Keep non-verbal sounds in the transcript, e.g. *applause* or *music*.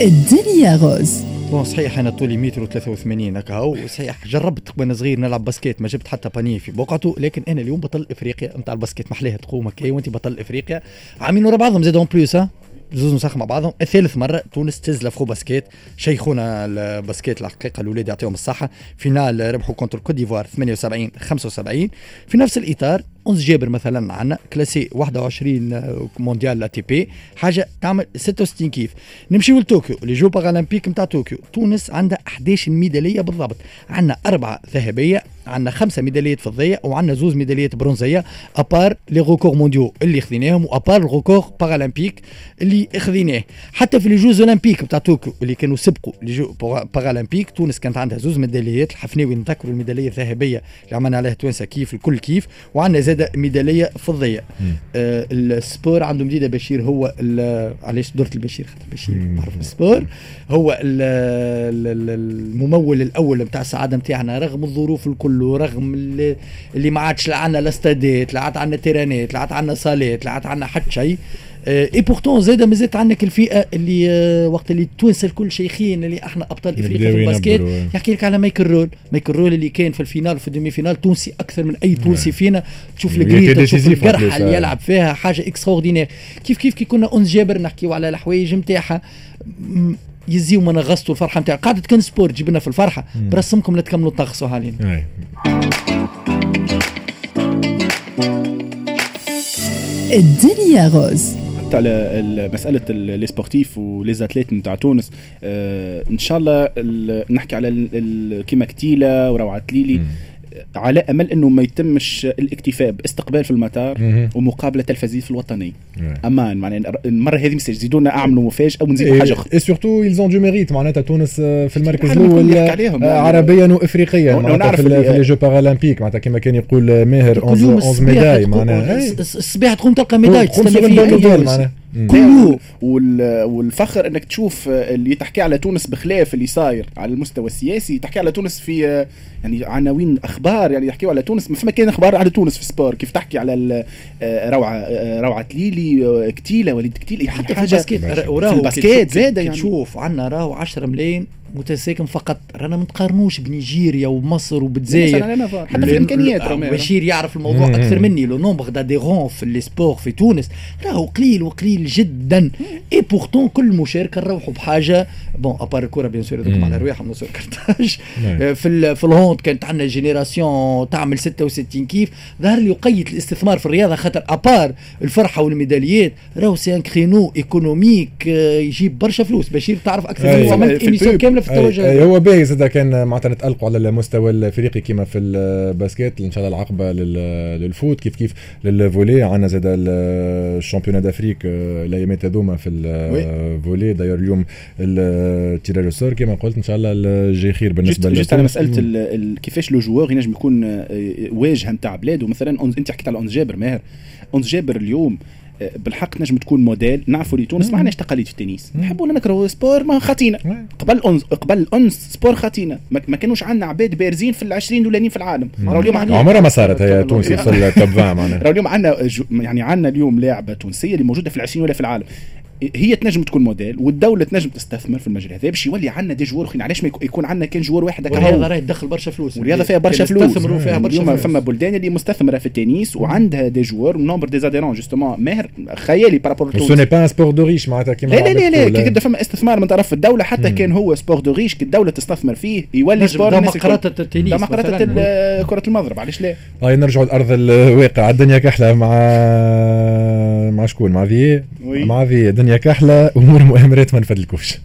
الدنيا غوز. بون صحيح أنا طولي متر و83 هكا هو صحيح. جربت وأنا صغير نلعب باسكيت ما جبت حتى بانيه في بقعته لكن أنا اليوم بطل إفريقيا نتاع الباسكيت محليها تقوم هكا وانت بطل إفريقيا. عاملين ورا بعضهم زادهم بلوس ها؟ زوز نسخ مع بعضهم. الثالث مرة تونس تزلف خو باسكيت. شيخونا الباسكيت الحقيقة الاولاد يعطيهم الصحة. فينال ربحوا كونتر كوت ديفوار 78 75 في نفس الإطار أنس جابر مثلا عندنا كلاسي 21 مونديال لا تي بي حاجة تعمل 66 كيف. نمشيو لطوكيو les jeux paralympiques نتاع طوكيو. تونس عندها 11 ميدالية بالضبط. عندنا أربعة ذهبية عندنا خمسة ميداليات فضية وعندنا زوز ميداليات برونزية à part les records mondiaux اللي خذيناهم و à part ال records paralympiques اللي خذيناه. حتى في les jeux olympiques نتاع طوكيو اللي كانوا سبقوا les jeux paralympiques تونس كانت عندها زوز ميداليات الحفناوي نذكروا الميدالية الذهبية اللي عملنا عليها توانسة كيف الكل كيف. وعندنا زاد ميدالية فضية. آه ال sport عنده مديده بشير هو علاش درت البشير؟ خاطر بشير معروف ال sport هو الممول الأول نتاع السعادة نتاعنا رغم الظروف الكل ورغم اللي, اللي ما عادش لا عندنا لاستادات لا عاد عندنا تيرانات لا عاد عندنا صالات لا عاد عندنا حتى شيء. et pourtant زاد مازالت عندك الفئه اللي وقت اللي التوانسه الكل شيخين اللي إحنا ابطال افريقيا في ال basket يحكي لك على مايكل رول مايكل رول اللي كان في ال finale وفي ال demi-finale تونسي أكثر من اي تونسي فينا تشوف الجريده تشوف القرحه اللي يلعب فيها حاجة extraordinaire كيف كيف كي كنا انس جابر نحكيو على الحوايج نتاعها يزيو من غصتوا الفرحه نتاعها قاعدة كان sport تجيب في الفرحه برسمكم لا تكملوا تغصوا علينا الدنيا غوز على مسألة les sportifs و les athlètes نتاع تونس آه إن شاء الله نحكي على كيما كتيلة وروعة تليلي على أمل إنه ما يتمش الاكتفاء باستقبال في المطار ومقابلة تلفزيون في الوطني. أمان معناها المره هذه مش يزيدوا لنا أعملوا مفاجأة ونزيدوا حاجة أخرى. اي سورتو يلزون دو ميريت معناتها تونس آه، في المركز الأول آه، عربيا وافريقيا معناتها في, في les jeux paralympiques معناتها كما كان يقول ماهر 11 médailles معناها الصباح تقوم تلقى médaille تستنى فيها كله. والفخر إنك تشوف اللي تحكي على تونس بخلاف اللي صاير على المستوى السياسي تحكي على تونس في يعني عناوين أخبار يعني يحكيوا على تونس ما فما كان أخبار على تونس في ال sport كيف تحكي على روعة روعة تليلي كتيلة وليد كتيلة حتى في ال basket. في ال basket زاد يعني. تشوف عندنا راهو 10 ملايين. متساكن فقط. رانا ما نتقارنوش بنيجيريا ومصر وبالجزائر. حتى في الإمكانيات. بشير يعرف الموضوع أكثر مني. le nombre d'adhérents في les sports في تونس راهو قليل وقليل جدا. et pourtant كل مشاركه نروحوا بحاجة. bon à part الكره bien sûr على رواحهم نصور كرتاج في في ال hand كانت عندنا génération تعمل 66 كيف. ظهر لي يقيد الاستثمار في الرياضة خاطر à part الفرحة والميداليات راهو c'est un créneau économique يجيب برشا فلوس. بشير تعرف أكثر من عملت émission كامله في التوجه. أي هو باهي زاد كان معناتها نتالقوا على المستوى الافريقي كما في ال basket إن شاء الله العقبة لل foot. كيف كيف لل volley. عندنا زاد ال championnat d'Afrique الأيامات هذوما في ال volley داير اليوم ال tirage au sort كما قلت. إن شاء الله الجاي خير بالنسبة لنا على مسألة كيفاش le joueur ينجم يكون آه، واجهه نتاع بلاده مثلا أنت حكيت على أنس جابر ماهر. أنس جابر اليوم بالحق نجم تكون موديل. نعرفوا اللي تونس ما عندناش تقاليد في التنس. نحبوا نكرهوا sport ما خاطينا قبل أنس قبل أنس sport خاطينا ما كانوش عندنا عباد بارزين في العشرين الأولانيين في العالم. راهو اليوم عمرها ما صارت هي *laughs* تونس في ال top 20 معناها. راهو اليوم عندنا يعني عندنا اليوم لاعبه تونسيه اللي موجودة في العشرين ولا في العالم. هي تنجم تكون موديل والدولة تنجم تستثمر في المجال هذا باش يولي عندنا des joueurs اخرين علاش ما يكون عندنا كان joueur واحد هكا؟ والرياضة راهي تدخل برشا فلوس. والرياضة فيها برشا فلوس. يستثمروا فيها برشا فلوس. فما بلدان اللي مستثمرة في التنس وعندها des joueurs nombre des adhérents justement ماهر خيالي بارابور سو ني با sport de riches معناتها كيما لا لا لا لا كي فما استثمار من طرف الدولة حتى كان هو سبور دو ريش كي الدولة تستثمر فيه يولي sport ديمقراطيه التنس ديمقراطيه كرة المضرب علاش لا؟ هاي نرجعوا لأرض الواقع. الدنيا كحلة مع مع شكون؟ مع في مع في الدنيا كحلة أمور مؤامرات ما نفدلكوش.